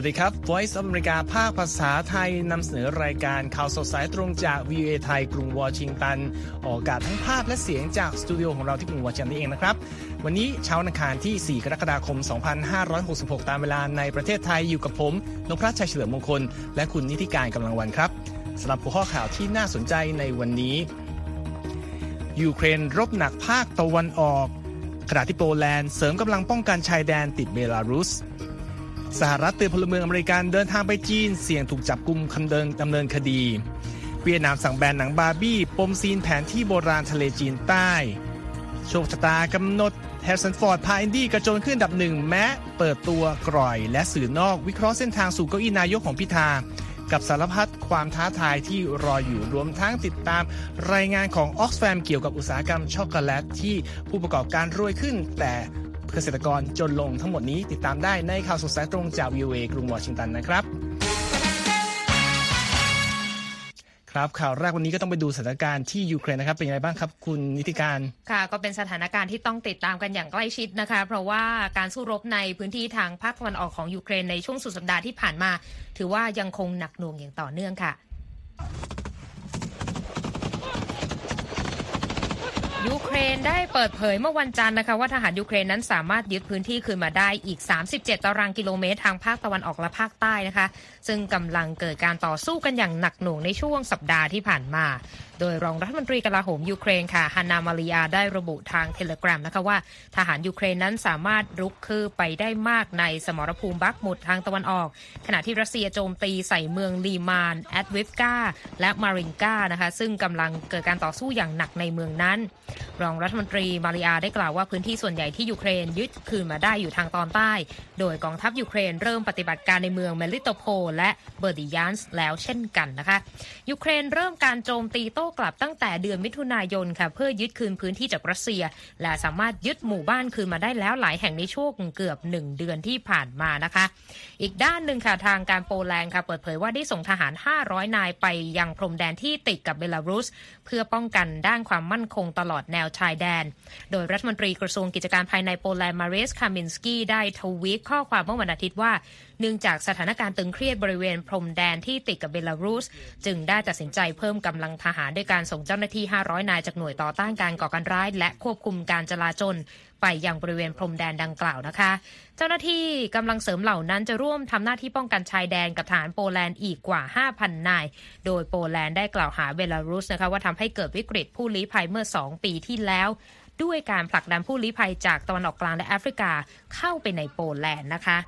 วัสดีครับ Voice of America ภาคภาษาไทยนำเสนอรายการข่าวสดสายตรงจาก VOA ไทยกรุงวอชิงตัน ออกอากาศทั้งภาพและเสียงจากสตูดิโอของเราที่กรุงวอชิงตันนี่เองนะครับ วันนี้เช้านอังคารที่ 4 กรกฎาคม 2566 ตามเวลาในประเทศไทยอยู่กับผมนพรัชชัยเฉลิมมงคล และคุณนิติการกำลังวันครับสำหรับหัวข้อข่าวที่น่าสนใจในวันนี้ ยูเครนรบหนักภาคตะวันออกขณะที่โปแลนด์เสริมกำลังป้องกันชายแดนติดเบลารุส สหรัฐเตือนพลเมืองอเมริกันเดินทางไปจีน เสี่ยงถูกจับกุมคำเดินดำเนินคดี เวียดนามสั่งแบนหนังบาร์บี้ ปมซีนแผนที่โบราณทะเลจีนใต้ โชคชะตากำหนดแฮร์ริสันฟอร์ดพาอินดี้กระโจนขึ้นอันดับหนึ่งแม้เปิดตัวกร่อย และสื่อนอกวิเคราะห์เส้นทางสู่เก้าอี้นายกของพิธากับสารพัดความท้าทายที่รออยู่รวมทั้งติดตามรายงานของออกซแฟมเกี่ยวกับอุตสาหกรรมช็อกโกแลตที่ผู้ประกอบการรวยขึ้น แต่ เกษตรกรจนลงทั้งหมดนี้ติดตามได้ในข่าวสดสายตรงจาก VOA กรุงวอชิงตันนะครับครับข่าวแรกวันนี้ก็ต้องไปดูสถานการณ์ที่ยูเครนนะครับ เป็นยังไงบ้างครับ คุณนิติการค่ะ ก็เป็นสถานการณ์ที่ต้องติดตามกันอย่างใกล้ชิดนะคะ เพราะว่าการสู้รบในพื้นที่ทางภาคตะวันออกของยูเครนในช่วงสุดสัปดาห์ที่ผ่านมา ถือว่ายังคงหนักหน่วงอย่างต่อเนื่องค่ะ ยูเครนได้เปิดเผยเมื่อวันจันทร์นะคะว่าทหารยูเครนนั้นสามารถยึดพื้นที่คืนมาได้อีก 37 ตารางกิโลเมตร ทางภาคตะวันออกและภาคใต้นะคะ ซึ่งกำลังเกิดการต่อสู้กันอย่างหนักหน่วงในช่วงสัปดาห์ที่ผ่านมา โดยรองรัฐมนตรีกลาโหมยูเครนค่ะฮันนามาลิยาได้ระบุทาง Telegram นะคะว่าทหารยูเครนนั้นสามารถรุกคืบไปได้มากในสมรภูมิบัคมุตทางตะวันออก ขณะที่รัสเซียโจมตีใส่เมืองลีมานแอดวิฟกาและมารินกานะคะซึ่งกำลังเกิดการต่อสู้อย่างหนักในเมืองนั้นรองรัฐมนตรีมาลิยาร์ได้กล่าวว่าพื้นที่ส่วนใหญ่ที่ยูเครนยึดคืนมาได้อยู่ทางตอนใต้ โดยกองทัพยูเครนเริ่มปฏิบัติการในเมืองเมลิโตโพและเบอร์ดิยานสก์แล้วเช่นกันนะคะยูเครนเริ่มการโจมตีโต้กลับตั้งแต่เดือนมิถุนายนค่ะเพื่อยึดคืนพื้นที่จากรัสเซีย และสามารถยึดหมู่บ้านคืนมาได้แล้วหลายแห่งในช่วงเกือบหนึ่งเดือนที่ผ่านมานะคะ อีกด้านหนึ่งค่ะทางการโปแลนด์ค่ะเปิดเผยว่าได้ส่งทหาร 500 นายไปยังพรมแดนที่ติดกับเบลารุส เพื่อป้องกันด้านความมั่นคงตลอดแนวชายแดน โดยรัฐมนตรีกระทรวงกิจการภายในโปแลนด์มาเรสคามินสกี้ได้ทวีตข้อความเมื่อวันอาทิตย์ว่า เนื่องจากสถานการณ์ตึงเครียดบริเวณพรมแดนที่ติดกับเบลารุส จึงได้ตัดสินใจเพิ่มกำลังทหารด้วยการส่งเจ้าหน้าที่ 500 นายจากหน่วยต่อต้านการก่อการร้าย และควบคุมการจลาจล ไปยังบริเวณพรมแดนดังกล่าวนะคะ เจ้าหน้าที่กำลังเสริมเหล่านั้นจะร่วมทำหน้าที่ป้องกันชายแดนกับฐานโปแลนด์อีกกว่า 5,000 นาย โดยโปแลนด์ได้กล่าวหาเบลารุสนะคะว่าทำให้เกิดวิกฤตผู้ลี้ภัยเมื่อ 2 ปีที่แล้วด้วยการผลักดันผู้ลี้ภัยจากตะวันออกกลางและแอฟริกาเข้าไปในโปแลนด์นะคะ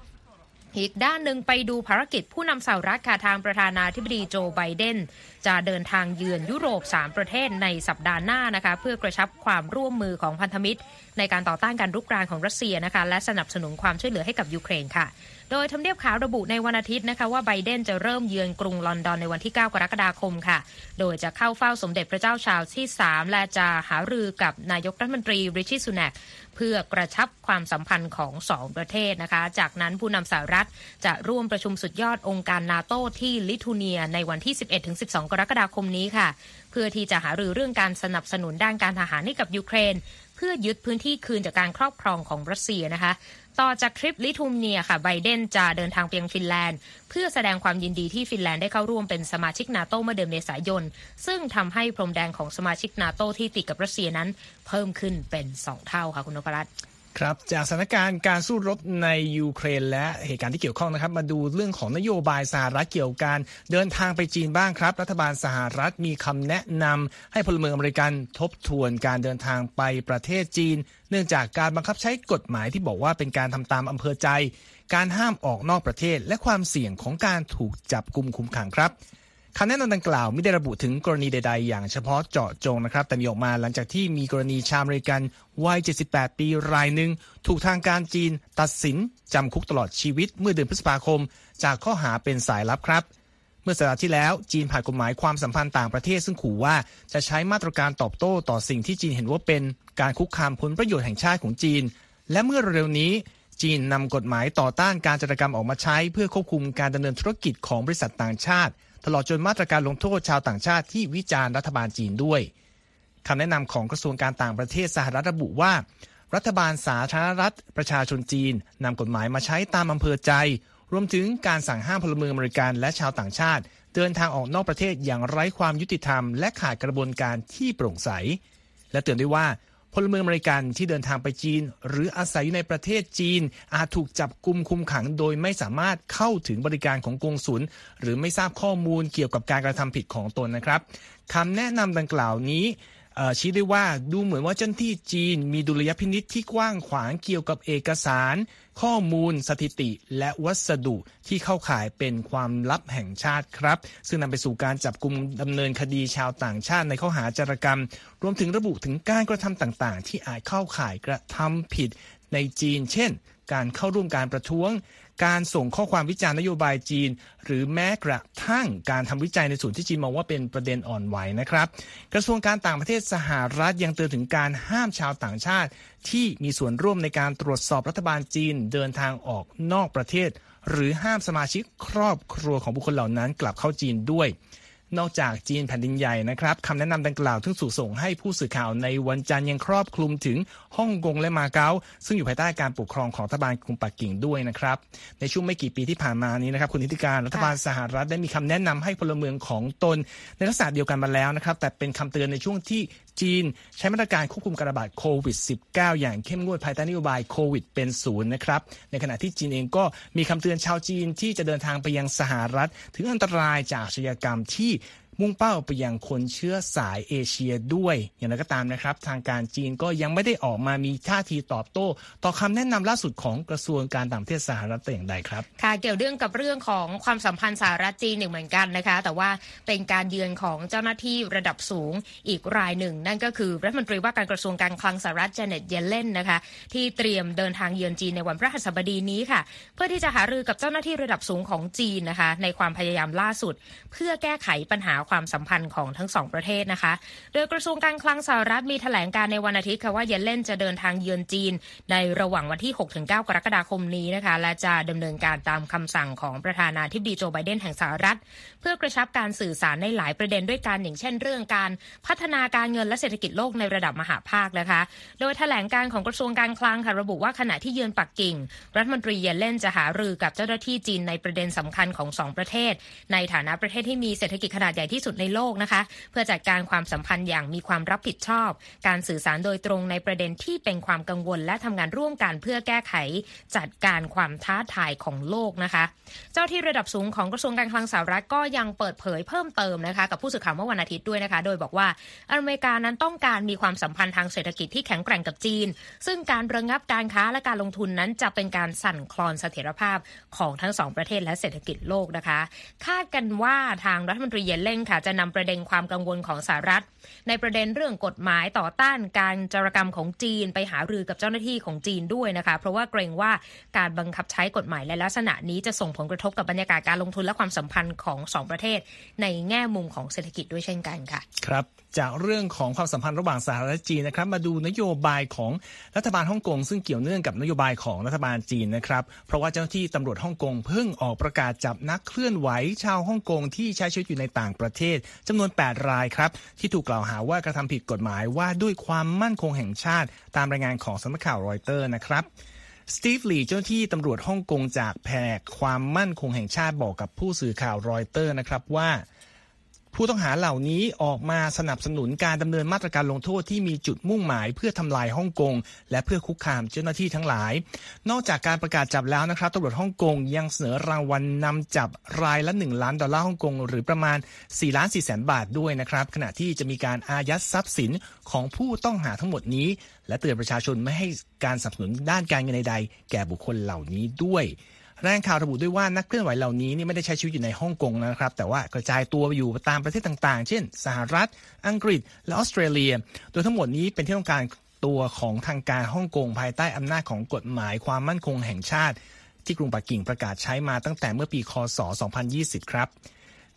อีกด้านหนึ่งไปดูภารกิจผู้นำสหรัฐค่ะทางประธานาธิบดีโจไบเดน จะเดินทางเยือนยุโรป 3 ประเทศในสัปดาห์หน้านะคะเพื่อกระชับความร่วมมือของพันธมิตร ในการต่อต้านการรุกรานของรัสเซียนะคะและสนับสนุนความช่วยเหลือให้กับยูเครนค่ะ โดยทำเนียบขาวระบุในวันอาทิตย์นะคะว่าไบเดนจะเริ่มเยือนกรุงลอนดอนในวันที่ 9 กรกฎาคมค่ะ โดยจะเข้าเฝ้าสมเด็จพระเจ้าชาร์ลส์ที่ 3 และจะหารือกับนายกรัฐมนตรีริชิสุนักเพื่อกระชับความสัมพันธ์ของสองประเทศนะคะ จากนั้นผู้นำสหรัฐจะร่วมประชุมสุดยอดองค์การนาโตที่ลิทัวเนียในวันที่ 11-12 กรกฎาคมนี้ค่ะ เพื่อที่จะหารือเรื่องการสนับสนุนด้านการทหารให้กับยูเครน เพื่อยึดพื้นที่คืนจากการครอบครองของรัสเซียนะคะ ต่อจากทริปลิทัวเนียค่ะไบเดนจะเดินทางไปยังฟินแลนด์ เพื่อแสดงความยินดีที่ฟินแลนด์ได้เข้าร่วมเป็นสมาชิกนาโตเมื่อเดือนเมษายน ซึ่งทำให้พรมแดนของสมาชิกนาโตที่ติดกับรัสเซียนั้น เพิ่มขึ้นเป็น 2 เท่าค่ะคุณนพรัตน์ ครับจากสถานการณ์การสู้รบในยูเครน และเหตุการณ์ที่เกี่ยวข้องนะครับ มาดูเรื่องของนโยบายสหรัฐเกี่ยวกับการเดินทางไปจีนบ้างครับ รัฐบาลสหรัฐมีคำแนะนำให้พลเมืองอเมริกันทบทวนการเดินทางไปประเทศจีน เนื่องจากการบังคับใช้กฎหมายที่บอกว่าเป็นการทำตามอำเภอใจ การห้ามออกนอกประเทศ และความเสี่ยงของการถูกจับกลุ่มคุมขังครับ คำแนะนำดังกล่าวไม่ได้ระบุถึงกรณีใด ๆ อย่างเฉพาะเจาะจงนะครับ แต่มีออกมาหลังจากที่มีกรณีชาวอเมริกันวัย 78 ปีรายหนึ่ง ถูกทางการจีน ตัดสินจำคุกตลอดชีวิตเมื่อเดือนพฤษภาคม จากข้อหาเป็นสายลับครับ เมื่อสัปดาห์ที่แล้วจีนผ่านกฎหมายความสัมพันธ์ต่างประเทศ ซึ่งขู่ว่าจะใช้มาตรการตอบโต้ต่อสิ่งที่จีนเห็นว่าเป็นการคุกคามผลประโยชน์แห่งชาติของจีน และเมื่อเร็วๆนี้จีนนำกฎหมายต่อต้านการจารกรรมออกมาใช้ เพื่อควบคุมการดำเนินธุรกิจของบริษัทต่างชาติ ตลอดจนมาตรการลงโทษชาวต่างชาติที่วิจารณ์รัฐบาลจีนด้วยคำแนะนำของกระทรวงการต่างประเทศสหรัฐระบุว่า รัฐบาลสาธารณรัฐประชาชนจีนนำกฎหมายมาใช้ตามอำเภอใจ รวมถึงการสั่งห้ามพลเมืองอเมริกันและชาวต่างชาติ เดินทางออกนอกประเทศอย่างไร้ความยุติธรรม และขาดกระบวนการที่โปร่งใส และเตือนด้วยว่า พลเมืองอเมริกันที่เดินทางไปจีน หรืออาศัยอยู่ในประเทศจีน อาจถูกจับกุมคุมขังโดยไม่สามารถเข้าถึงบริการของกงสุลหรือไม่ทราบข้อมูลเกี่ยวกับการกระทำผิดของตนนะครับคำแนะนำดังกล่าวนี้ ชี้ได้ว่าดูเหมือนว่าเจ้าหน้าที่จีนมีดุลยพินิษที่กว้างขวางเกี่ยวกับเอกสาร ข้อมูล สถิติ และวัสดุที่เข้าข่ายเป็นความลับแห่งชาติครับ ซึ่งนำไปสู่การจับกลุ่มดำเนินคดีชาวต่างชาติในข้อหาจารกรรม รวมถึงระบุถึงการกระทำต่างๆ ที่อาจเข้าข่ายกระทำผิดในจีน เช่น การเข้าร่วมการประท้วง การส่งข้อความวิจารณ์นโยบายจีน หรือแม้กระทั่งการทำวิจัยในส่วนที่จีนมองว่าเป็นประเด็นอ่อนไหวนะครับ กระทรวงการต่างประเทศสหรัฐยังเตือนถึงการห้ามชาวต่างชาติ ที่มีส่วนร่วมในการตรวจสอบรัฐบาลจีนเดินทางออกนอกประเทศ หรือห้ามสมาชิกครอบครัวของบุคคลเหล่านั้นกลับเข้าจีนด้วย นอกจากจีนแผ่นดินใหญ่นะครับคำแนะนำดังกล่าวทึ่งสู่ส่งให้ผู้สื่อข่าวในวันจันทร์ยังครอบคลุมถึงฮ่องกงและมาเก๊าซึ่งอยู่ภายใต้การปกครองของรัฐบาลกรุงปักกิ่งด้วยนะครับ ในช่วงไม่กี่ปีที่ผ่านมานี้นะครับคุณธิติการรัฐบาลสหรัฐได้มีคำแนะนำให้พลเมืองของตน ในลักษณะเดียวกันมาแล้วนะครับ แต่เป็นคำเตือนในช่วงที่ จีน ใช้มาตรการควบคุมการระบาดโควิด -19 อย่างเข้มงวดภายใต้นโยบายโควิดเป็นศูนย์นะครับในขณะที่จีนเองก็มีคำเตือนชาวจีนที่จะเดินทางไปยังสหรัฐ ถึงอันตรายจากอาชญากรรมที่ มุ่งเป้าไปยังคนเชื้อสายเอเชียด้วย อย่างไรก็ตามนะครับ ทางการจีนก็ยังไม่ได้ออกมามีท่าทีตอบโต้ ต่อคำแนะนำล่าสุดของกระทรวงการต่างประเทศสหรัฐแต่อย่างใดครับค่ะเกี่ยวเรื่องกับเรื่องของความสัมพันธ์สหรัฐจีนหนึ่งเหมือนกันนะคะ แต่ว่าเป็นการเยือนของเจ้าหน้าที่ระดับสูงอีกรายหนึ่ง นั่นก็คือรัฐมนตรีว่าการกระทรวงการคลังสหรัฐเจเน็ตเยเลนนะคะ ที่เตรียมเดินทางเยือนจีนในวันพฤหัสบดีนี้ค่ะ เพื่อที่จะหารือกับเจ้าหน้าที่ระดับสูงของจีนนะคะ ในความพยายามล่าสุด เพื่อแก้ไขปัญหาความสัมพันธ์ของทั้งสองประเทศนะคะ โดยกระทรวงการคลังสหรัฐมีแถลงการในวันอาทิตย์ค่ะว่าเยเลนจะเดินทางเยือนจีน ในระหว่างวันที่ 6-9 กรกฎาคมนี้นะคะ และจะดำเนินการตามคำสั่งของประธานาธิบดีโจไบเดนแห่งสหรัฐ เพื่อกระชับการสื่อสารในหลายประเด็นด้วยกันอย่างเช่น เรื่องการพัฒนาการเงินและเศรษฐกิจโลกในระดับมหาภาคนะคะ โดยแถลงการของกระทรวงการคลังค่ะระบุว่าขณะที่เยือนปักกิ่ง รัฐมนตรีเยเลนจะหารือกับเจ้าหน้าที่จีนในประเด็นสำคัญของสองประเทศ ในฐานะประเทศที่มีเศรษฐกิจขนาดใหญ่ที่สุดในโลกนะคะ เพื่อจัดการความสัมพันธ์อย่างมีความรับผิดชอบ การสื่อสารโดยตรงในประเด็นที่เป็นความกังวล และทำงานร่วมกันเพื่อแก้ไขจัดการความท้าทายของโลกนะคะ เจ้าที่ระดับสูงของกระทรวงการคลังสหรัฐก็ยังเปิดเผยเพิ่มเติมนะคะกับผู้สื่อข่าวเมื่อวันอาทิตย์ด้วยนะคะ โดยบอกว่าอเมริกานั้นต้องการมีความสัมพันธ์ทางเศรษฐกิจที่แข็งแกร่งกับจีน ซึ่งการระงับการค้าและการลงทุนนั้นจะเป็นการสั่นคลอนเสถียรภาพของทั้งสองประเทศและเศรษฐกิจโลกนะคะ คาดกันว่าทางรัฐมนตรีเยเลนค่ะจะนำประเด็นความกังวลของสหรัฐ ในประเด็นเรื่องกฎหมายต่อต้านการจารกรรมของจีนไปหารือกับเจ้าหน้าที่ของจีนด้วยนะคะ เพราะว่าเกรงว่าการบังคับใช้กฎหมายและลักษณะนี้จะส่งผลกระทบกับบรรยากาศการลงทุนและความสัมพันธ์ของสองประเทศ ในแง่มุมของเศรษฐกิจด้วยเช่นกันค่ะครับจากเรื่องของความสัมพันธ์ระหว่างสหรัฐและจีนนะครับ มาดูนโยบายของรัฐบาลฮ่องกงซึ่งเกี่ยวเนื่องกับนโยบายของรัฐบาลจีนนะครับ เพราะว่าเจ้าหน้าที่ตำรวจฮ่องกงเพิ่งออกประกาศจับนักเคลื่อนไหวชาวฮ่องกงที่ใช้ชีวิตอยู่ในต่างประเทศจำนวน 8 รายครับ ที่ถูกกล่าวหาว่ากระทำผิดกฎหมายว่าด้วยความมั่นคงแห่งชาติ ตามรายงานของสำนักข่าวรอยเตอร์นะครับสตีฟลีเจ้าหน้าที่ตำรวจฮ่องกงจากแผนกความมั่นคงแห่งชาติบอกกับผู้สื่อข่าวรอยเตอร์นะครับว่า ผู้ต้องหาเหล่านี้ออกมาสนับสนุนการดำเนินมาตรการลงโทษที่มีจุดมุ่งหมาย เพื่อทำลายฮ่องกง และเพื่อคุกคามเจ้าหน้าที่ทั้งหลาย นอกจากการประกาศจับแล้วนะครับตำรวจฮ่องกงยังเสนอรางวัลนนำจับรายละ 1 ล้านดอลลาร์ฮ่องกงหรือประมาณ4ล้าน4แสนบาทด้วยนะครับ ขณะที่จะมีการอายัดทรัพย์สินของผู้ต้องหาทั้งหมดนี้ และเตือนประชาชนไม่ให้การสนับสนุนด้านการเงินใดๆแก่บุคคลเหล่านี้ด้วย รายงานข่าวระบุด้วยว่านักเคลื่อนไหวเหล่านี้นี่ไม่ได้ใช้ชีวิตอยู่ในฮ่องกงนะครับ แต่ว่ากระจายตัวอยู่ตามประเทศต่างๆ เช่น สหรัฐ อังกฤษ และออสเตรเลีย โดยทั้งหมดนี้เป็นที่ต้องการตัวของทางการฮ่องกงภายใต้อำนาจของกฎหมายความมั่นคงแห่งชาติ ที่กรุงปักกิ่งประกาศใช้มาตั้งแต่เมื่อปี คศ 2020 ครับ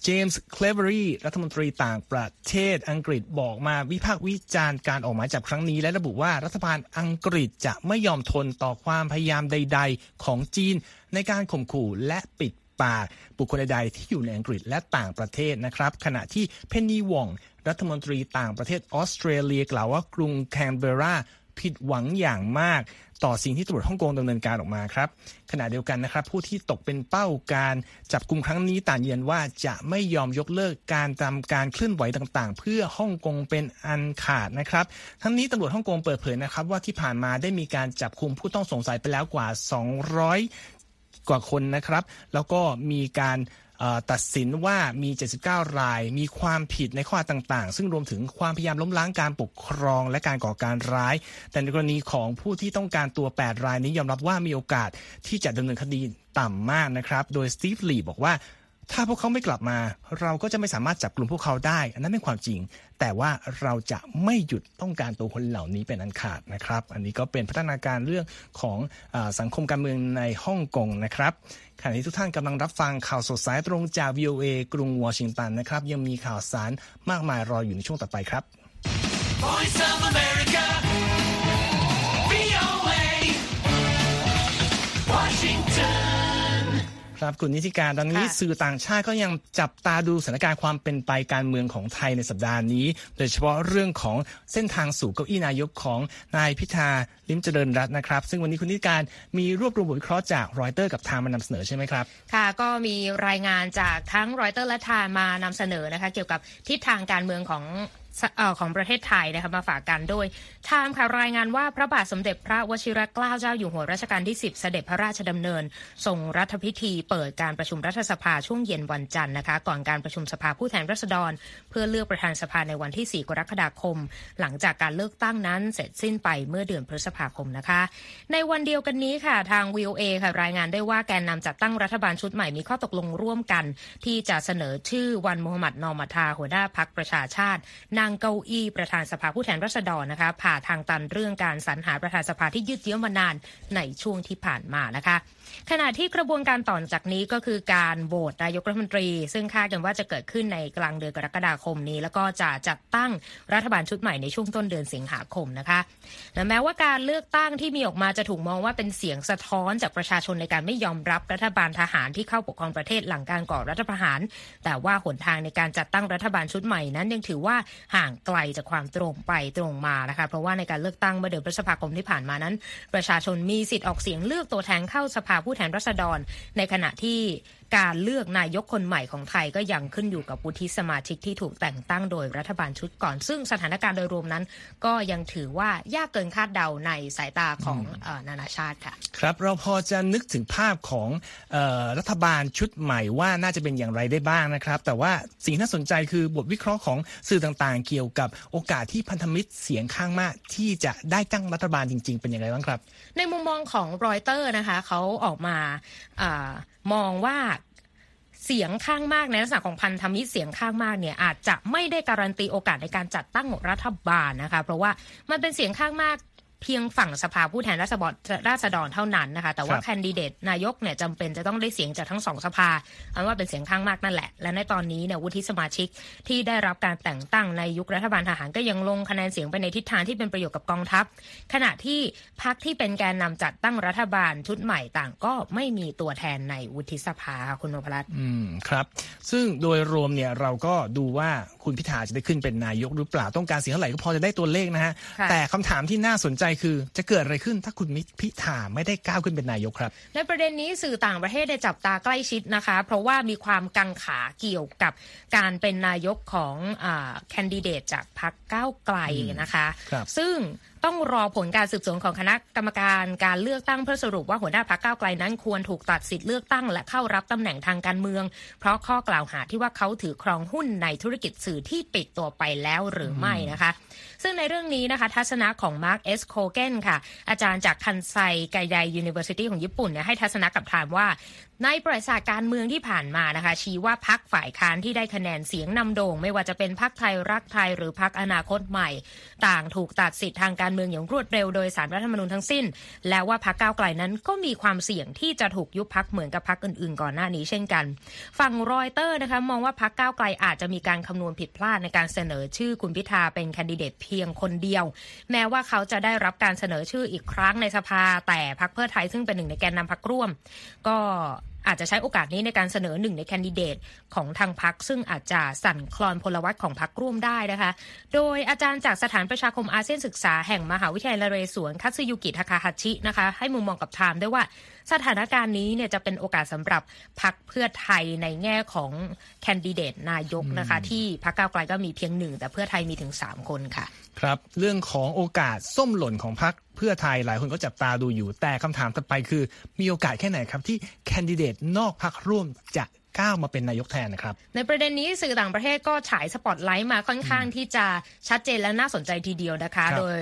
เจมส์เคลเวอรีรัฐมนตรีต่างประเทศอังกฤษบอกมาวิพากษ์วิจารณ์การออกหมายจับครั้งนี้ และระบุว่ารัฐบาลอังกฤษจะไม่ยอมทนต่อความพยายามใด ๆ ของจีน ในการข่มขู่และปิดปาก บุคคลใดๆที่อยู่ในอังกฤษและต่างประเทศนะครับ ขณะที่เพนนีวองรัฐมนตรีต่างประเทศออสเตรเลียกล่าวว่ากรุงแคนเบราผิดหวังอย่างมาก ต่อสิ่งที่ตำรวจฮ่องกงดำเนินการออกมาครับขณะเดียวกันนะครับผู้ที่ตกเป็นเป้าการจับกลุ่มครั้งนี้ต่างยืนว่าจะไม่ยอมยกเลิกการตามการเคลื่อนไหวต่างๆ เพื่อฮ่องกงเป็นอันขาดนะครับทั้งนี้ตำรวจฮ่องกงเปิดเผยนะครับว่าที่ผ่านมาได้มีการจับคุมผู้ต้องสงสัยไปแล้วกว่า 200 กว่าคนนะครับ แล้วก็มีการ ตัดสินว่ามี 79 ราย มีความผิดในข้อต่างๆ ซึ่งรวมถึงความพยายามล้มล้างการปกครองและการก่อการร้าย แต่ในกรณีของผู้ที่ต้องการตัว 8 รายนี้ยอมรับว่ามีโอกาสที่จะดำเนินคดีต่ำมากนะครับ โดยสตีฟลีบอกว่า ถ้าพวกเขาไม่กลับมา เราก็จะไม่สามารถจับกลุ่มพวกเขาได้ อันนั้นเป็นความจริง แต่ว่าเราจะไม่หยุดต้องการตัวคนเหล่านี้เป็นอันขาดนะครับ อันนี้ก็เป็นพัฒนาการเรื่องของอสังคมการเมืองในฮ่องกงนะครับขณะที่ทุกท่านกำลังรับฟังข่าวสดสายตรงจาก VOA กรุงวอชิงตันนะครับ ยังมีข่าวสารมากมายรออยู่ในช่วงต่อไปครับ Voice of America ครับคุณนิติการตอนนี้สื่อต่างชาติก็ยังจับตาดูสถานการณ์ความเป็นไปการเมืองของไทยในสัปดาห์นี้ โดยเฉพาะเรื่องของเส้นทางสู่เก้าอี้นายกของนายพิธาลิ้มเจริญรัตน์นะครับ ซึ่งวันนี้คุณนิติการมีรวบรวมบทวิเคราะห์จากรอยเตอร์กับไทม์มานำเสนอใช่ไหมครับค่ะก็มีรายงานจากทั้งรอยเตอร์และไทม์มานำเสนอนะคะเกี่ยวกับทิศทางการเมืองของ ของประเทศไทยนะคะมาฝากกันโดยไทม์ค่ะรายงานว่าพระบาทสมเด็จพระวชิรเกล้าเจ้าอยู่หัวรัชกาลที่ 10 เสด็จพระราชดำเนินทรงรัฐพิธีเปิดการประชุมรัฐสภาช่วงเย็นวันจันทร์นะคะก่อนการประชุมสภาผู้แทนราษฎร เพื่อเลือกประธานสภาในวันที่ 4 กรกฎาคม หลังจากการเลือกตั้งนั้นเสร็จสิ้นไปเมื่อเดือนพฤษภาคมนะคะ ในวันเดียวกันนี้ค่ะทาง VOA ค่ะรายงานได้ว่าแกนนำจัดตั้งรัฐบาลชุดใหม่มีข้อตกลงร่วมกัน ที่จะเสนอชื่อวันมูฮัมหมัดนอมาทาหัวหน้าพักประชาชาตินางเกาอี้ประธานสภาผู้แทนราษฎรนะคะผ่าทางตันเรื่องการสรรหาประธานสภาที่ยืดเยื้อมานานในช่วงที่ผ่านมานะคะขณะที่กระบวนการต่อจากนี้ก็คือการโหวตนายกรัฐมนตรี ซึ่งคาดกันว่าจะเกิดขึ้นในกลางเดือนกรกฎาคมนี้ แล้วก็จะจัดตั้งรัฐบาลชุดใหม่ในช่วงต้นเดือนสิงหาคมนะคะและแม้ว่าการเลือกตั้งที่มีออกมาจะถูกมองว่าเป็นเสียงสะท้อนจากประชาชนในการไม่ยอมรับรัฐบาลทหารที่เข้าปกครองประเทศหลังการก่อรัฐประหาร แต่ว่าหนทางในการจัดตั้งรัฐบาลชุดใหม่นั้นยังถือว่าห่างไกลจากความตรงไปตรงมานะคะ เพราะว่าในการเลือกตั้งเมื่อเดือนพฤษภาคมที่ผ่านมานั้น ประชาชนมีสิทธิ์ออกเสียงเลือกตัวแทนเข้าสภาผู้แทนราษฎร ในขณะที่ การเลือกนายกคนใหม่ของไทยก็ยังขึ้นอยู่กับวุฒิสมาชิกที่ถูกแต่งตั้งโดยรัฐบาลชุดก่อน ซึ่งสถานการณ์โดยรวมนั้น ก็ยังถือว่ายากเกินคาดเดาในสายตาของนานาชาติค่ะ ครับเราพอจะนึกถึงภาพของรัฐบาลชุดใหม่ว่าน่าจะเป็นอย่างไรได้บ้างนะครับ แต่ว่าสิ่งที่น่าสนใจคือบทวิเคราะห์ของสื่อต่างๆ เกี่ยวกับโอกาสที่พันธมิตรเสียงข้างมากที่จะได้ตั้งรัฐบาลจริง ๆ เป็นอย่างไรบ้างครับ ในมุมมองของรอยเตอร์นะคะเขาออกมาอ มองว่าเสียงข้างมากในลักษณะของพันธมิตรเสียงข้างมากเนี่ยอาจจะไม่ได้การันตีโอกาสในการจัดตั้งรัฐบาลนะคะ เพราะว่ามันเป็นเสียงข้างมาก เพียงฝั่งสภาผู้แทนราษฎรราษฎรเท่านั้นนะคะ แต่ว่าแคนดิเดตนายกเนี่ยจำเป็นจะต้องได้เสียงจากทั้งสองสภาอันว่าเป็นเสียงข้างมากนั่นแหละ และในตอนนี้เนี่ยวุฒิสมาชิกที่ได้รับการแต่งตั้งในยุครัฐบาลทหารก็ยังลงคะแนนเสียงไปในทิศทางที่เป็นประโยชน์กับกองทัพ ขณะที่พรรคที่เป็นแกนนำจัดตั้งรัฐบาลชุดใหม่ต่างก็ไม่มีตัวแทนในวุฒิสภาคุณนพรัตน์อืมครับ ซึ่งโดยรวมเนี่ยเราก็ดูว่าคุณพิธาจะได้ขึ้นเป็นนายกหรือเปล่าต้องการเสียงเท่าไหร่ก็พอจะได้ตัวเลขนะฮะแต่คำถามที่น่าสนใจคือ จะเกิดอะไรขึ้นถ้าคุณพิธาไม่ได้ก้าวขึ้นเป็นนายกครับ ในประเด็นนี้สื่อต่างประเทศได้จับตาใกล้ชิดนะคะ เพราะว่ามีความกังขาเกี่ยวกับการเป็นนายกของแคนดิเดตจากพรรคก้าวไกลนะคะซึ่ง ต้องรอผลการสืบสวนของคณะกรรมการการเลือกตั้งเพื่อสรุปว่าหัวหน้าพรรคก้าวไกลนั้นควรถูกตัดสิทธิ์เลือกตั้งและเข้ารับตำแหน่งทางการเมือง เพราะข้อกล่าวหาที่ว่าเขาถือครองหุ้นในธุรกิจสื่อที่ปิดตัวไปแล้วหรือไม่นะคะ ซึ่งในเรื่องนี้นะคะ ทัศนะของมาร์คเอสโคเกนค่ะ อาจารย์จากคันไซไกได University ของญี่ปุ่นเนี่ยให้ทัศนะกับไทม์ว่า ในประวัติศาสตร์การเมืองที่ผ่านมานะคะ ชี้ว่าพรรคฝ่ายค้านที่ได้คะแนนเสียงนำโด่ง ไม่ว่าจะเป็นพรรคไทยรักไทยหรือพรรคอนาคตใหม่ ต่างถูกตัดสิทธิ์ทางการเมืองอย่างรวดเร็วโดยศาลรัฐธรรมนูญทั้งสิ้น และว่าพรรคก้าวไกลนั้นก็มีความเสี่ยงที่จะถูกยุบพรรคเหมือนกับพรรคอื่นๆ ก่อนหน้านี้เช่นกัน ฝั่งรอยเตอร์นะคะมองว่าพรรคก้าวไกลอาจจะมีการคำนวณผิดพลาดในการเสนอชื่อคุณพิธาเป็นแคนดิเดตเพียงคนเดียว แม้ว่าเขาจะได้รับการเสนอชื่ออีกครั้งในสภา แต่พรรคเพื่อไทยซึ่งเป็นหนึ่งในแกนนำพรรคร่วม ก็ อาจจะใช้โอกาสนี้ในการเสนอหนึ่งในแคนดิเดตของทางพรรคซึ่งอาจจะสั่นคลอนพลวัตของพรรคร่วมได้นะคะ โดยอาจารย์จากสถานประชาคมอาเซียนศึกษาแห่งมหาวิทยาลัยนเรศวรคัตสึยุกิทาคาฮัชินะคะให้มุมมองกับไทม์ด้วยว่า สถานการณ์นี้เนี่ยจะเป็นโอกาสสำหรับพรรคเพื่อไทยในแง่ของแคนดิเดตนายกนะคะ ที่พรรคก้าวไกลก็มีเพียงหนึ่งแต่เพื่อไทยมีถึง 3 คนค่ะ ครับ เรื่องของโอกาสส้มหล่นของพรรคเพื่อไทยหลายคนก็จับตาดูอยู่แต่คำถามต่อไปคือ มีโอกาสแค่ไหนครับที่แคนดิเดตนอกพรรคร่วมจะ ก้าวมาเป็นนายกแทนนะครับ ในประเด็นนี้สื่อต่างประเทศก็ฉายสปอตไลท์มาค่อนข้างที่จะชัดเจนและน่าสนใจทีเดียวนะคะครับโดย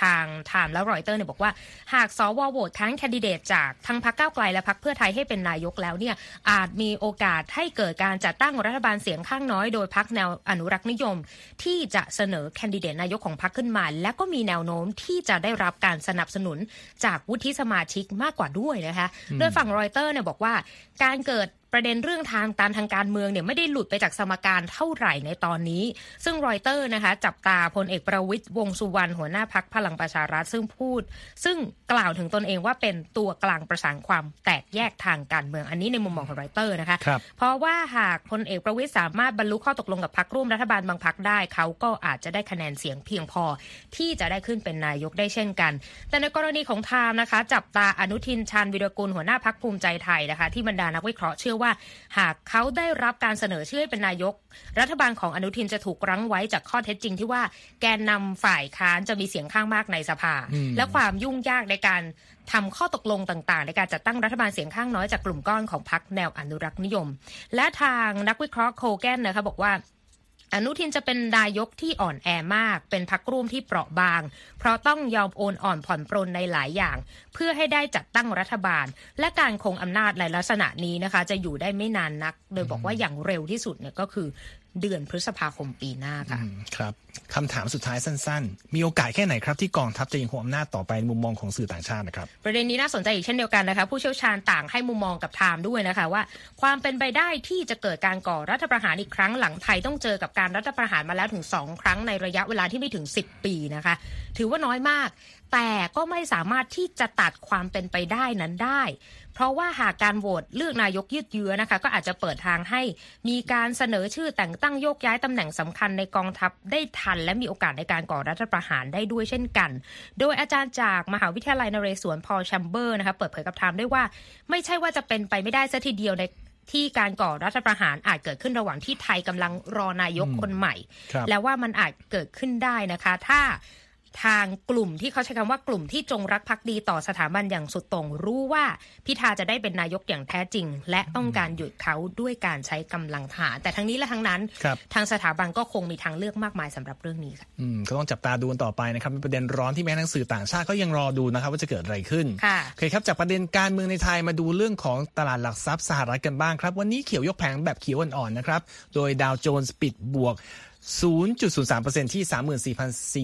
ทางไทม์และรอยเตอร์เนี่ยบอกว่า หากสวโหวตทั้งแคนดิเดตจากทั้งพรรคก้าวไกลและพรรคเพื่อไทยให้เป็นนายกแล้วเนี่ยอาจมีโอกาสให้เกิดการจัดตั้งรัฐบาลเสียงข้างน้อยโดยพรรคแนวอนุรักษ์นิยม ที่จะเสนอแคนดิเดตนายกของพรรคขึ้นมา และก็มีแนวโน้มที่จะได้รับการสนับสนุนจากวุฒิสมาชิกมากกว่าด้วยนะคะโดยฝั่งรอยเตอร์เนี่ยบอกว่า การเกิด ประเด็นเรื่องทางการทางการเมืองเนี่ยไม่ได้หลุดไปจากสมการเท่าไหร่ในตอนนี้ ซึ่งรอยเตอร์นะคะ จับตาพลเอกประวิตรวงษ์สุวรรณหัวหน้าพรรคพลังประชารัฐซึ่งพูด ซึ่งกล่าวถึงตนเองว่าเป็นตัวกลางประสานความแตกแยกทางการเมืองอันนี้ในมุมมองของรอยเตอร์นะคะครับเพราะว่าหากพลเอกประวิตรสามารถบรรลุข้อตกลงกับพรรคร่วมรัฐบาลบางพรรคได้ เขาก็อาจจะได้คะแนนเสียงเพียงพอที่จะได้ขึ้นเป็นนายกได้เช่นกัน แต่ในกรณีของไทม์นะคะ จับตาอนุทินชาญวิรกุลหัวหน้าพักภูมิใจไทยนะคะ ที่บรรดานักวิเคราะห์เชื่อว่า หากเขาได้รับการเสนอชื่อให้เป็นนายก รัฐบาลของอนุทินจะถูกรั้งไว้จากข้อเท็จจริงที่ว่าแกนนำฝ่ายค้านจะมีเสียงข้างมากในสภาอืมและความยุ่งยากในการทำข้อตกลงต่างๆ ในการจัดตั้งรัฐบาลเสียงข้างน้อยจากกลุ่มก้อนของพรรคแนวอนุรักษ์นิยม และทางนักวิเคราะห์โคแกนนะคะบอกว่า อนุทินจะเป็นนายกที่อ่อนแอมาก เป็นพักร่วมที่เปราะบาง เพราะต้องยอมโอนอ่อนผ่อนปรนในหลายอย่าง เพื่อให้ได้จัดตั้งรัฐบาล และการคงอำนาจในลักษณะนี้นะคะ จะอยู่ได้ไม่นานนัก โดยบอกว่าอย่างเร็วที่สุดเนี่ยก็คือ เดือนพฤษภาคมปีหน้าค่ะอืมครับคำถามสุดท้ายสั้น ๆ มีโอกาสแค่ไหนครับที่กองทัพจะยังคงอำนาจต่อไปในมุมมองของสื่อต่างชาตินะครับ ประเด็นนี้น่าสนใจอีกเช่นเดียวกันนะคะ ผู้เชี่ยวชาญต่างให้มุมมองกับไทม์ด้วยนะคะว่า ความเป็นไปได้ที่จะเกิดการก่อรัฐประหารอีกครั้งหลังไทยต้องเจอกับการรัฐประหารมาแล้วถึง 2 ครั้งในระยะเวลาที่ไม่ถึง 10 ปีนะคะ ถือว่าน้อยมาก แต่ก็ไม่สามารถที่จะตัดความเป็นไปได้นั้นได้เพราะว่าหากการโหวตเลือกนายกยืดเยื้อนะคะ ก็อาจจะเปิดทางให้มีการเสนอชื่อแต่งตั้งโยกย้ายตำแหน่งสำคัญในกองทัพได้ทัน และมีโอกาสในการก่อรัฐประหารได้ด้วยเช่นกัน โดยอาจารย์จากมหาวิทยาลัยนเรศวรพอลแชมเบอร์นะคะเปิดเผยกับไทม์ด้วยว่า ไม่ใช่ว่าจะเป็นไปไม่ได้ซะทีเดียวในที่การก่อรัฐประหารอาจเกิดขึ้นระหว่างที่ไทยกำลังรอนายกคนใหม่ครับแล้วว่ามันอาจเกิดขึ้นได้นะคะ ถ้า ทางกลุ่มที่เขาใช้คำว่ากลุ่มที่จงรักภักดีต่อสถาบันอย่างสุดโต่งรู้ว่าพิธาจะได้เป็นนายกอย่างแท้จริง และต้องการหยุดเขาด้วยการใช้กำลังทหารแต่ทั้งนี้และทั้งนั้นครับทางสถาบันก็คงมีทางเลือกมากมายสำหรับเรื่องนี้ค่ะอืมก็ต้องจับตาดูกันต่อไปนะครับเป็นประเด็นร้อนที่แม้ทั้งสื่อต่างชาติก็ยังรอดูนะครับว่าจะเกิดอะไรขึ้นค่ะโอเคครับจากประเด็นการเมืองในไทยมาดูเรื่องของตลาดหลักทรัพย์สหรัฐกันบ้างครับ วันนี้เขียวยกแผงแบบเขียวอ่อนๆนะครับโดยดาวโจนส์ปิดบวก 0.03%ที่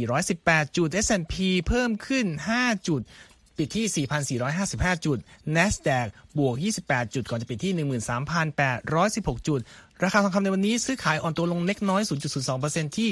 34,418 จุด S&P เพิ่มขึ้น 5 จุด ปิดที่ 4,455 จุด NASDAQ บวก 28 จุด ก่อนจะปิดที่ 13,816 จุด ราคาทองคำในวันนี้ซื้อขายอ่อนตัวลงเล็กน้อย 0.02%ที่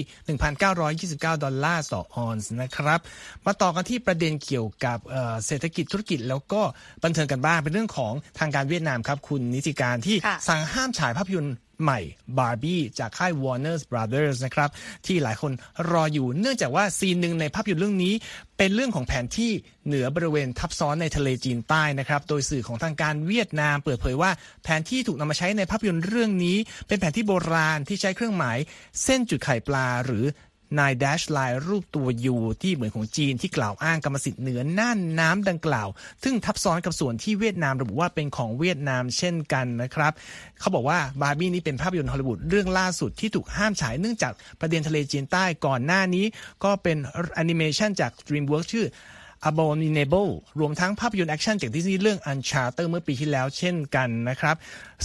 1,929 ดอลลาร์ต่อออนซ์นะครับ มาต่อกันที่ประเด็นเกี่ยวกับเอ่อเศรษฐกิจธุรกิจแล้วก็บันเทิงกันบ้างเป็นเรื่องของทางการเวียดนามครับ คุณนิติการที่ค่ะสั่งห้ามฉายภาพยนตร์ใหม่บาร์บี้จากค่าย Warner Brothers นะครับ ที่หลายคนรออยู่เนื่องจากว่าซีนหนึ่งในภาพยนตร์เรื่องนี้ เป็นเรื่องของแผนที่เหนือบริเวณทับซ้อนในทะเลจีนใต้นะครับ โดยสื่อของทางการเวียดนาม เปิดเผยว่าแผนที่ถูกนำมาใช้ในภาพยนตร์เรื่องนี้ เป็นแผนที่โบราณที่ใช้เครื่องหมาย เส้นจุดไข่ปลาหรือ นายดัชไลน์รูปตัวยูที่เหมือนของจีนที่กล่าวอ้างกรรมสิทธิ์เหนือน่านน้ำดังกล่าว ซึ่งทับซ้อนกับส่วนที่เวียดนามระบุว่าเป็นของเวียดนามเช่นกันนะครับ เขาบอกว่าบาร์บี้นี้เป็นภาพยนตร์ฮอลลีวูดเรื่องล่าสุดที่ถูกห้ามฉายเนื่องจากประเด็นทะเลจีนใต้ก่อนหน้านี้ ก็เป็นแอนิเมชันจาก DreamWorks ชื่อ Abominable รวมทั้งภาพยนตร์แอคชั่นจากดิสนีย์เรื่อง Uncharted เมื่อปีที่แล้วเช่นกันนะครับ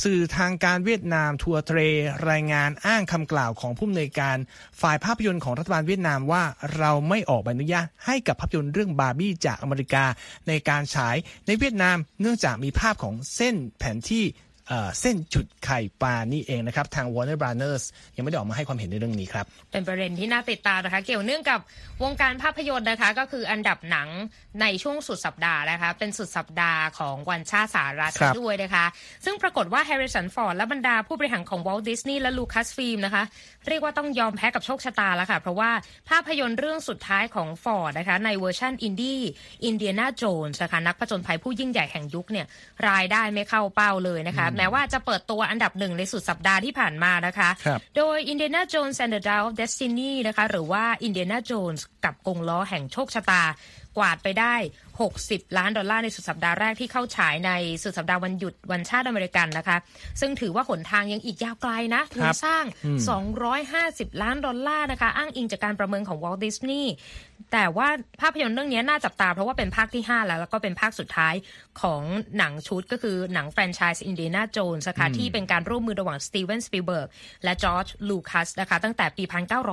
สื่อทางการเวียดนาม Tuoi Tre รายงานอ้างคำกล่าวของผู้อำนวยการ ฝ่ายภาพยนตร์ของรัฐบาลเวียดนามว่าเราไม่ออกใบอนุญาตให้กับภาพยนตร์เรื่องบาร์บี้จากอเมริกาในการฉายในเวียดนาม เนื่องจากมีภาพของเส้นแผนที่ เส้นจุดไข่ปลานี่เองนะครับ ทาง Warner Brothers ยังไม่ได้ออกมาให้ความเห็นในเรื่องนี้ครับ เป็นประเด็นที่น่าติดตามนะคะ เกี่ยวเนื่องกับวงการภาพยนตร์นะคะ ก็คืออันดับหนังในช่วงสุดสัปดาห์นะคะ เป็นสุดสัปดาห์ของวันชาติสหรัฐด้วยนะคะ ซึ่งปรากฏว่าแฮร์ริสันฟอร์ดและบรรดาผู้บริหารของวอลต์ดิสนีย์และลูคัสฟิล์มนะคะ เรียกว่าต้องยอมแพ้กับโชคชะตาแล้วค่ะ เพราะว่าภาพยนตร์เรื่องสุดท้ายของฟอร์ดนะคะ ในเวอร์ชันอินดี้อินเดียนาโจนส์นะคะนักผจญภัยผู้ยิ่งใหญ่แห่งยุคเนี่ยรายได้ไม่เข้าเป้าเลยนะคะแม้ว่าจะเปิดตัวอันดับหนึ่งในสุดสัปดาห์ที่ผ่านมานะคะ โดย Indiana Jones and the Dial of Destiny นะคะ หรือว่า Indiana Jones กับกงล้อแห่งโชคชะตากวาดไปได้ 60 ล้านดอลลาร์ในสุดสัปดาห์แรกที่เข้าฉายในสุดสัปดาห์วันหยุดวันชาติอเมริกันนะคะ ซึ่งถือว่าหนทางยังอีกยาวไกลนะทุนสร้าง 250 ล้านดอลลาร์นะคะ อ้างอิงจากการประเมินของวอลต์ดิสนีย์แต่ว่าภาพยนตร์เรื่องนี้น่าจับตาเพราะว่าเป็นภาคที่ 5 แล้ว แล้วก็เป็นภาคสุดท้ายของหนังชุดก็คือหนังแฟรนไชส์อินเดียนาโจนส์นะคะที่เป็นการร่วมมือระหว่างสตีเวนสปิลเบิร์กและจอร์จลูคัสนะคะตั้งแต่ปี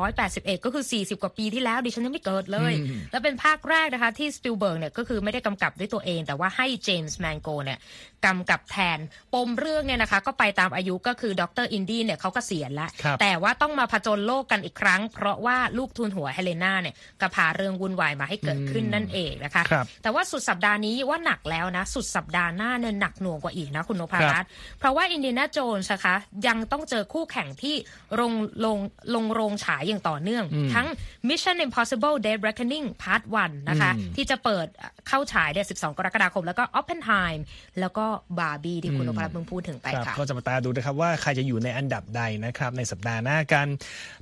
1981 ก็คือ 40 กว่าปีที่แล้วดิฉันยังไม่เกิดเลย และเป็นภาคแรกนะคะที่สปิลเบิร์กเนี่ยก็คือไม่ได้กำกับด้วยตัวเอง แต่ว่าให้เจมส์แมนโกเนี่ยกำกับแทน ปมเรื่องเนี่ยนะคะ ก็ไปตามอายุก็คือดร.อินดี้เนี่ยเขาก็เกษียณแล้ว แต่ว่าต้องมาผจญโลกกันอีกครั้ง เพราะว่าลูกทูนหัวเฮเลนาเนี่ยก็พาเรื่องวุ่นวายมาให้เกิดขึ้นนั่นเองนะคะแต่ว่าสุดสัปดาห์นี้ว่าหนักแล้วนะ สุดสัปดาห์หน้าเนี่ยหนักหน่วงกว่าอีกนะคุณนพรัตน์เพราะว่าอินเดียนาโจนส์นะคะยังต้องเจอคู่แข่งที่ลงลงลงโรงฉายอย่างต่อเนื่อง ทั้ง Mission Impossible Dead Reckoning Part 1นะคะที่จะเปิดเข้าฉายเดือน12 กรกฎาคม แล้วก็ Oppenheim แล้วก็บาร์บี้ที่คุณนพรัตน์เพิ่งพูดถึงไปค่ะก็จะมาตาดูนะครับว่าใครจะอยู่ในอันดับใดนะครับในสัปดาห์หน้ากัน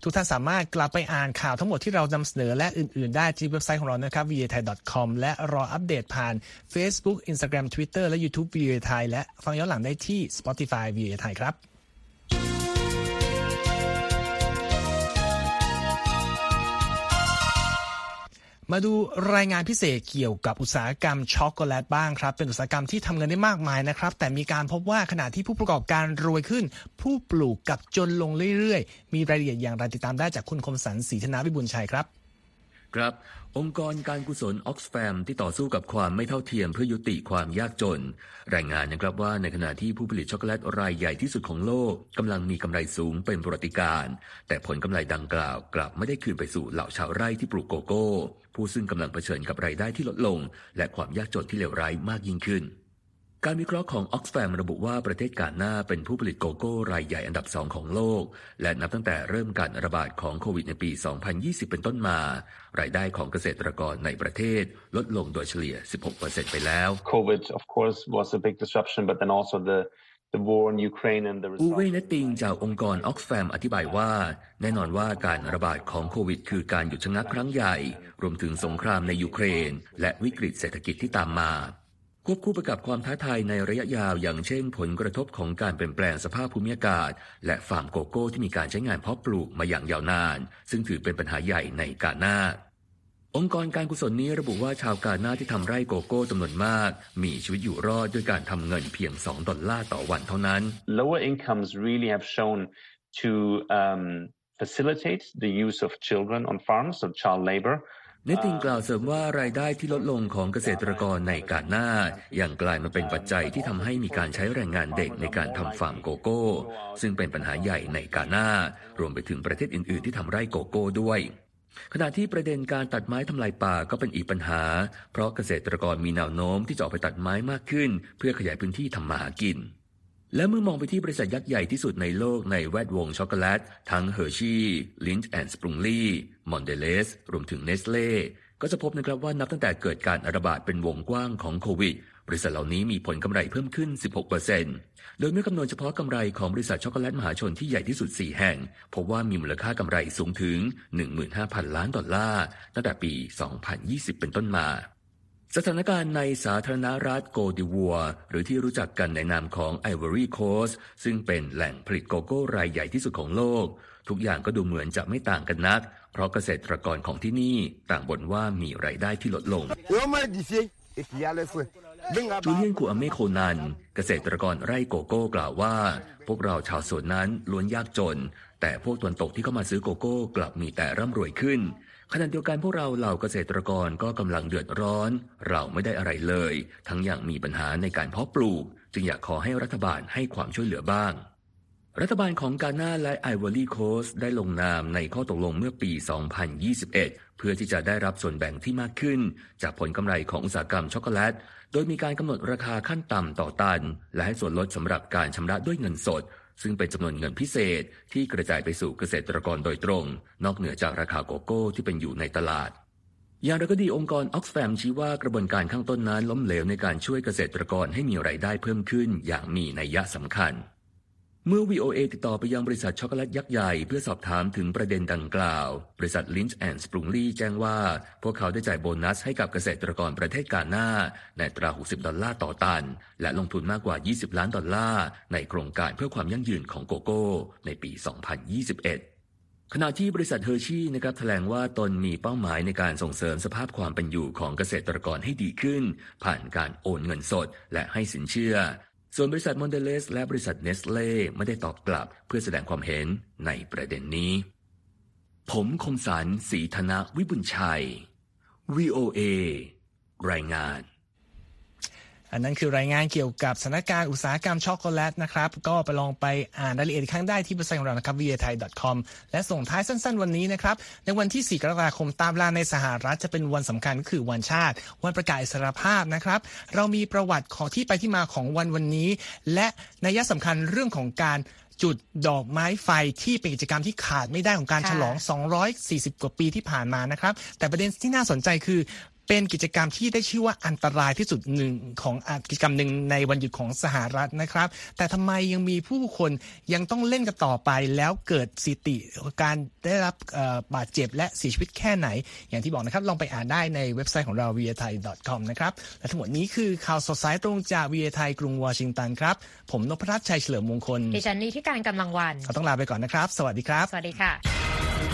ทุกท่านสามารถกลับไปอ่านข่าวทั้งหมดที่เรานำเสนอและอื่น ๆ ได้ที่เว็บไซต์ของเรานะครับ v a t h a i c o m และรออัปเดตผ่าน Facebook Instagram Twitter และ YouTube v a t h a i และฟังย้อนหลังได้ที่ Spotify v a t h a i ครับ มาดูรายงานพิเศษเกี่ยวกับอุตสาหกรรมช็อกโกแลตบ้างครับ เป็นอุตสาหกรรมที่ทำเงินได้มากมายนะครับ แต่มีการพบว่าขณะที่ผู้ประกอบการรวยขึ้น ผู้ปลูกกับจนลงเรื่อยๆ มีรายละเอียดอย่างไรติดตามได้จากคุณคมสันศรีธนาวิบุญชัยครับ ครับ องค์กรการกุศลออกซแฟมที่ต่อสู้กับความไม่เท่าเทียมเพื่อยุติความยากจน รายงานนะครับว่าในขณะที่ผู้ผลิตช็อกโกแลตรายใหญ่ที่สุดของโลกกำลังมีกำไรสูงเป็นประวัติการ แต่ผลกำไรดังกล่าวกลับไม่ได้คืนไปสู่เหล่าชาวไร่ที่ปลูกโกโก้ ผู้ซึ่งกำลังเผชิญกับรายได้ที่ลดลง และความยากจนที่เลวร้ายมากยิ่งขึ้น การวิเคราะห์ของออกซแฟมระบุว่าประเทศกาหน้าเป็นผู้ผลิตโกโก้รายใหญ่อันดับสองของโลก และนับตั้งแต่เริ่มการระบาดของโควิดในปี 2020 เป็นต้นมา รายได้ของเกษตรกรในประเทศลดลงโดยเฉลี่ย 16%ไปแล้ว COVID of course was a big disruption but then also the อูเวเนติงจากองค์กรออกซแฟมอธิบายว่า แน่นอนว่าการระบาดของโควิด คือการหยุดชะงักครั้งใหญ่ รวมถึงสงครามในยูเครน และวิกฤตเศรษฐกิจที่ตามมา ควบคู่ไปกับความท้าทายในระยะยาว อย่างเช่นผลกระทบของการเปลี่ยนแปลงสภาพภูมิอากาศ และฟาร์มโกโก้ที่มีการใช้งานเพาะปลูกมาอย่างยาวนาน ซึ่งถือเป็นปัญหาใหญ่ในกาหน้าองค์กรการกุศลนี้ระบุว่าชาวกาหน้าที่ทำไร่โกโก้จำนวนมาก มีชีวิตอยู่รอดด้วยการทำเงินเพียง 2 ดอลลาร์ต่อวันเท่านั้น Lower incomes really have shown to um, facilitate the use of children on farms, so child labor. เนติงกล่าวเสริมว่ารายได้ที่ลดลงของเกษตรกรในกาหน้าอย่างกลายมาเป็นปัจจัยที่ทำให้มีการใช้แรงงานเด็กในการทำฟาร์มโกโก้ ซึ่งเป็นปัญหาใหญ่ในกาหน้ารวมไปถึงประเทศอื่น ๆ ที่ทำไร่โกโก้ด้วย ขณะที่ประเด็นการตัดไม้ทำลายป่าก็เป็นอีกปัญหา เพราะเกษตรกรมีแนวโน้มที่จะออกไปตัดไม้มากขึ้น เพื่อขยายพื้นที่ทำมาหากิน และเมื่อมองไปที่บริษัทยักษ์ใหญ่ที่สุดในโลกในแวดวงช็อกโกแลต ทั้งเฮอร์ชีลินด์แอนด์สปรุงลีมอนเดลีซ รวมถึงเนสเล่ ก็จะพบนะครับว่านับตั้งแต่เกิดการระบาดเป็นวงกว้างของโควิด บริษัทเหล่านี้มีผลกำไรเพิ่มขึ้น 16%โดยเมื่อคำนวณเฉพาะกำไรของบริษัทช็อกโกแลตมหาชนที่ใหญ่ที่สุด 4 แห่ง พบว่ามีมูลค่ากำไรสูงถึง 15,000 ล้านดอลลาร์ตั้งแต่ปี 2020 เป็นต้นมา สถานการณ์ในสาธารณรัฐโกตดิวัวร์ หรือที่รู้จักกันในนามของไอวอรี่โคสต์ซึ่งเป็นแหล่งผลิตโกโก้รายใหญ่ที่สุดของโลก ทุกอย่างก็ดูเหมือนจะไม่ต่างกันนัก เพราะเกษตรกรของที่นี่ต่างบ่นว่ามีรายได้ที่ลดลงจูเลียนคูอเมโคนัน เกษตรกรไร่โกโก้กล่าวว่า พวกเราชาวสวนนั้นล้วนยากจน แต่พวกตวนตกที่เข้ามาซื้อโกโก้กลับมีแต่ร่ำรวยขึ้น ขณะเดียวกันพวกเราเหล่าเกษตรกรก็กำลังเดือดร้อน เราไม่ได้อะไรเลย ทั้งอย่างมีปัญหาในการเพาะปลูก จึงอยากขอให้รัฐบาลให้ความช่วยเหลือบ้าง รัฐบาลของกาหน้าและไอวอรี่โคสได้ลงนามในข้อตกลงเมื่อปี 2021 เพื่อที่จะได้รับส่วนแบ่งที่มากขึ้น จากผลกำไรของอุตสาหกรรมช็อกโกแลต โดยมีการกำหนดราคาขั้นต่ำต่อตัน และให้ส่วนลดสำหรับการชำระด้วยเงินสด ซึ่งเป็นจำนวนเงินพิเศษที่กระจายไปสู่เกษตรกรโดยตรง นอกเหนือจากราคาโกโก้ที่เป็นอยู่ในตลาดอย่างไรก็ดีองค์กรออกซแฟมชี้ว่ากระบวนการข้างต้นนั้นล้มเหลวในการช่วยเกษตรกรให้มีไรายได้เพิ่มขึ้นอย่างมีนัยยะสำคัญ เมื่อ VOA ติดต่อไปยังบริษัทช็อกโกแลตยักษ์ใหญ่เพื่อสอบถามถึงประเด็นดังกล่าว บริษัท Lynch and Sprungly แจ้งว่า พวกเขาได้จ่ายโบนัสให้กับเกษตรกรประเทศกานาในอัตรา 60 ดอลลาร์ต่อตัน และลงทุนมากกว่า 20 ล้านดอลลาร์ในโครงการเพื่อความยั่งยืนของโกโก้ ในปี 2021ขณะที่บริษัทเฮอร์ชี่นะครับแถลงว่าตนมีเป้าหมายในการส่งเสริมสภาพความเป็นอยู่ของเกษตรกรให้ดีขึ้น ผ่านการโอนเงินสด และให้สินเชื่อ ส่วนบริษัทมอนเดลีซและบริษัทเนสเล่ไม่ได้ตอบกลับเพื่อแสดงความเห็นในประเด็นนี้ ผมคมสันสีธนะวิบุญชัย VOA รายงาน อันนั้นคือรายงานเกี่ยวกับสถานการณ์อุตสาหกรรมช็อกโกแลตนะครับ ก็ไปลองไปอ่านรายละเอียดครั้งได้ที่เว็บไซต์ของเรานะครับ v a t h a i c o m และส่งท้ายสั้นๆ วันนี้นะครับ ในวันที่ 4 กรกฎาคมตามเวลาในสหรัฐจะเป็นวันสำคัญก็คือวันชาติ วันประกาศอิสรภาพนะครับ เรามีประวัติของที่ไปที่มาของวันวันนี้ และนัยสำคัญเรื่องของการจุดดอกไม้ไฟที่เป็นกิจกรรมที่ขาดไม่ได้ของการฉลอง 240 กว่าปีที่ผ่านมานะครับ แต่ประเด็นที่น่าสนใจคือ เป็นกิจกรรมที่ได้ชื่อว่าอันตรายที่สุดหนึ่งของอะกิจกรรมหนึ่งในวันหยุดของสหรัฐนะครับ แต่ทำไมยังมีผู้คนยังต้องเล่นกันต่อไปแล้วเกิดสิติการได้รับเอ่อบาดเจ็บและเสียชีวิตแค่ไหน อย่างที่บอกนะครับ ลองไปอ่านได้ในเว็บไซต์ของเรา v i a t h a i c o m นะครับ และทั้งหมดนี้คือข่าวสดสายตรงจาก v i a t h a i กรุงวอชิงตันครับ ผมนพรัตน์ชัยเฉลิมมงคลดิฉันนี่ที่การกำลังวันเราต้องลาไปก่อนนะครับ สวัสดีครับ สวัสดีค่ะ